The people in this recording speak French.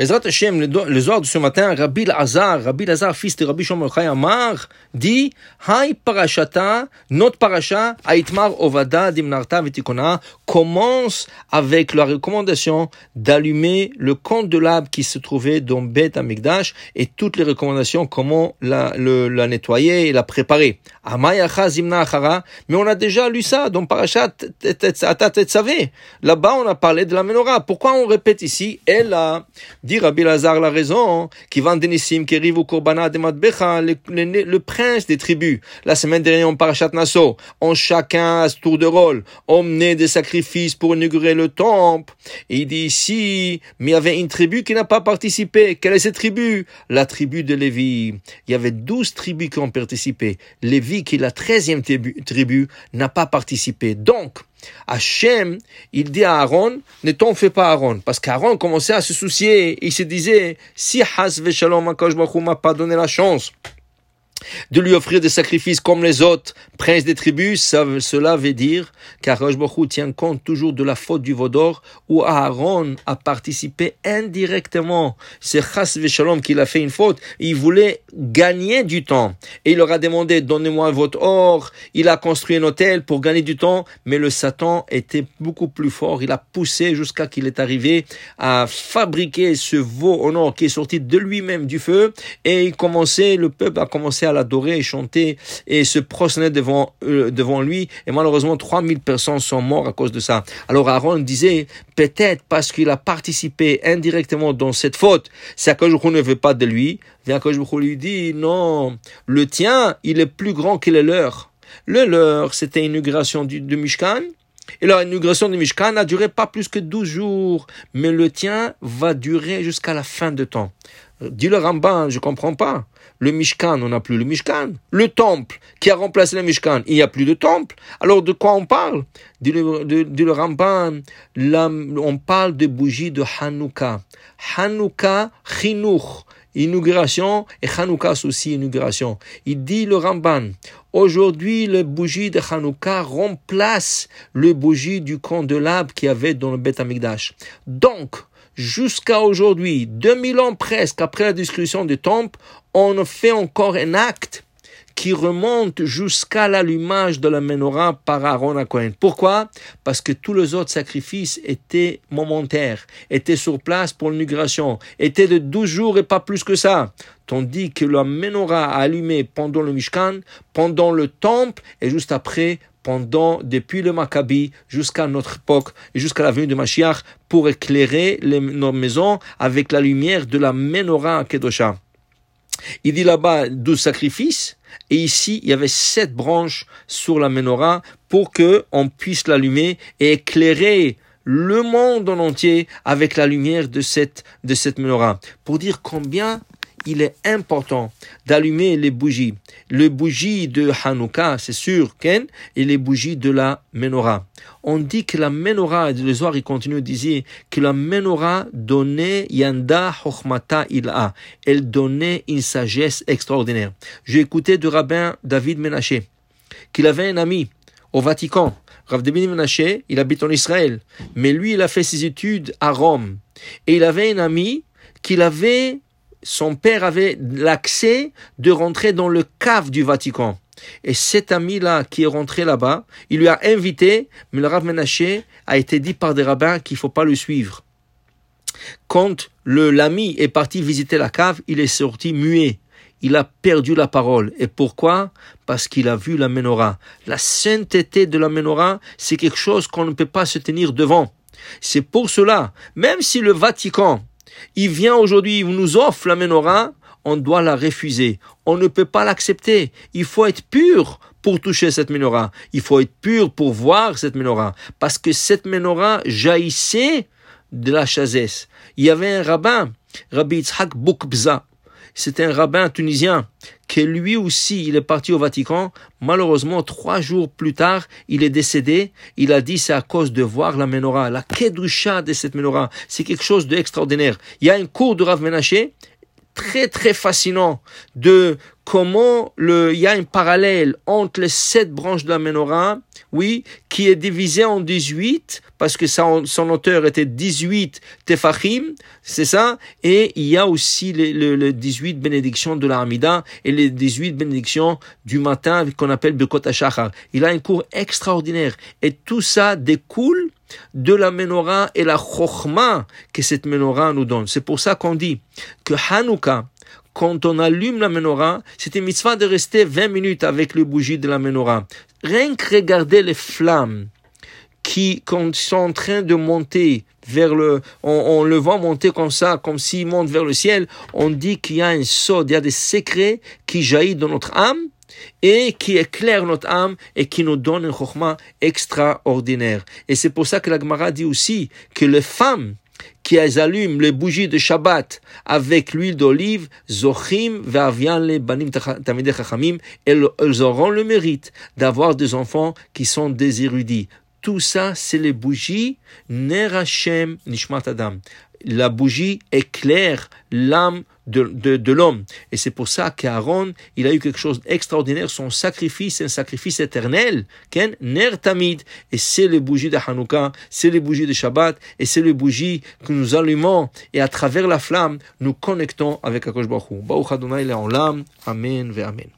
Bezrat Hashem, le soir de ce matin, Rabbi Lazar, Rabbi Lazar, fils de Rabbi Shomor Amar, dit, Hai parashata, notre parasha, Aitmar Ovada Dimnarta Vitikona, commence avec la recommandation d'allumer le candelable qui se trouvait dans Bet Amigdash et toutes les recommandations comment la, le, la nettoyer et la préparer. Mais on a déjà lu ça dans Parashat Atat Là-bas, on a parlé de la menorah. Pourquoi on répète ici? Elle a, dit Rabbi Lazar la raison, qui vend Denissim, qui arrive au Korbana de Matbecha, le, prince des tribus. La semaine dernière, on Parashat Nassau, on chacun à ce tour de rôle, emmené des sacrifices pour inaugurer le temple. Et il dit ici, mais il y avait une tribu qui n'a pas participé. Quelle est cette tribu? La tribu de Lévi. Il y avait douze tribus qui ont participé. Lévi, qui est la treizième tribu, n'a pas participé. Donc, Hachem, il dit à Aaron, ne t'en fais pas Aaron, parce qu'Aaron commençait à se soucier, il se disait, si Has Veshalom Akash m'a pas donné la chance de lui offrir des sacrifices comme les autres princes des tribus, cela veut dire qu'Arosh tient compte toujours de la faute du Vaudor où Aaron a participé indirectement. C'est Chas Veshalom qu'il a fait une faute. Il voulait gagner du temps. Et il leur a demandé, donnez-moi votre or. Il a construit un hôtel pour gagner du temps, mais le Satan était beaucoup plus fort. Il a poussé jusqu'à qu'il est arrivé à fabriquer ce veau en or qui est sorti de lui-même du feu et il commençait, le peuple a commencé à l'adorer et chanter et se prosterner devant, euh, devant lui. Et malheureusement, 3000 personnes sont mortes à cause de ça. Alors Aaron disait, peut-être parce qu'il a participé indirectement dans cette faute, c'est que je ne veut pas de lui. Que je lui dit, non, le tien, il est plus grand que le leur. Le leur, c'était l'inauguration du, du Mishkan. Et l'inauguration du Mishkan n'a duré pas plus que 12 jours, mais le tien va durer jusqu'à la fin de temps. Dis le Ramban, je comprends pas. Le Mishkan, on n'a plus le Mishkan. Le temple qui a remplacé le Mishkan, il n'y a plus de temple. Alors de quoi on parle? Dit le, Ramban, on parle de bougies de Hanouka. Hanouka, Chinuch, inauguration, et Hanouka aussi inauguration. Il dit le Ramban, aujourd'hui les bougies de Hanouka remplacent les bougies du candelable qu'il y avait dans le Beth Amikdash. Donc, jusqu'à aujourd'hui, 2000 ans presque après la destruction du temple, on fait encore un acte qui remonte jusqu'à l'allumage de la menorah par Aaron à Cohen. Pourquoi? Parce que tous les autres sacrifices étaient momentaires, étaient sur place pour l'inauguration, étaient de 12 jours et pas plus que ça. Tandis que la menorah allumée pendant le Mishkan, pendant le temple et juste après pendant, depuis le Maccabi jusqu'à notre époque et jusqu'à la venue de pour éclairer nos maisons avec la lumière de la menorah Kedosha. Il dit là-bas douze sacrifices et ici il y avait sept branches sur la menorah pour que on puisse l'allumer et éclairer le monde en entier avec la lumière de cette, de cette menorah. Pour dire combien il est important d'allumer les bougies. Les bougies de Hanouka, c'est sûr, Ken, et les bougies de la menorah. On dit que la menorah, le soir il continue de dire que la menorah donnait yanda chokhmata il'a. Elle donnait une sagesse extraordinaire. J'ai écouté de rabbin David Menaché, qu'il avait un ami au Vatican. Rav David Menaché, il habite en Israël, mais lui, il a fait ses études à Rome. Et il avait un ami qu'il avait son père avait l'accès de rentrer dans le cave du Vatican. Et cet ami-là qui est rentré là-bas, il lui a invité, mais le Rav Menaché a été dit par des rabbins qu'il faut pas le suivre. Quand le l'ami est parti visiter la cave, il est sorti muet. Il a perdu la parole. Et pourquoi? Parce qu'il a vu la menorah. La sainteté de la menorah, c'est quelque chose qu'on ne peut pas se tenir devant. C'est pour cela, même si le Vatican il vient aujourd'hui, il nous offre la menorah, on doit la refuser. On ne peut pas l'accepter. Il faut être pur pour toucher cette menorah. Il faut être pur pour voir cette menorah. Parce que cette menorah jaillissait de la chazesse. Il y avait un rabbin, Rabbi Yitzhak Boukbza. C'était un rabbin tunisien que lui aussi, il est parti au Vatican. Malheureusement, trois jours plus tard, il est décédé. Il a dit c'est à cause de voir la menorah, la kedusha de cette menorah. C'est quelque chose d'extraordinaire. Il y a un cours de Rav Menaché très très fascinant de comment le, il y a un parallèle entre les sept branches de la menorah, oui, qui est divisé en 18, parce que son, son auteur était 18 tefachim, c'est ça, et il y a aussi les, les, 18 bénédictions de la Hamida et les 18 bénédictions du matin qu'on appelle Bekot HaShachar. Il a un cours extraordinaire, et tout ça découle de la menorah et la chokhmah que cette menorah nous donne. C'est pour ça qu'on dit que Hanouka, quand on allume la menorah, c'est une mitzvah de rester 20 minutes avec les bougies de la menorah. Rien que regarder les flammes qui, sont en train de monter vers le, on, le voit monter comme ça, comme s'ils montent vers le ciel, on dit qu'il y a un saut, il y a des secrets qui jaillissent dans notre âme et qui éclairent notre âme et qui nous donnent un chokma extraordinaire. Et c'est pour ça que la Gemara dit aussi que les femmes qui allument les bougies de Shabbat avec l'huile d'olive, Zochim les banim chachamim, elles auront le mérite d'avoir des enfants qui sont des érudits. Tout ça, c'est les bougies Ner Hashem Nishmat Adam. La bougie éclaire l'âme de, de, l'homme. Et c'est pour ça qu'Aaron, il a eu quelque chose d'extraordinaire. Son sacrifice, un sacrifice éternel. Ken Ner Tamid. Et c'est les bougies de Hanouka, c'est les bougies de Shabbat, et c'est les bougies que nous allumons. Et à travers la flamme, nous connectons avec Akosh Baruch. Baruch Adonai Amen ve Amen.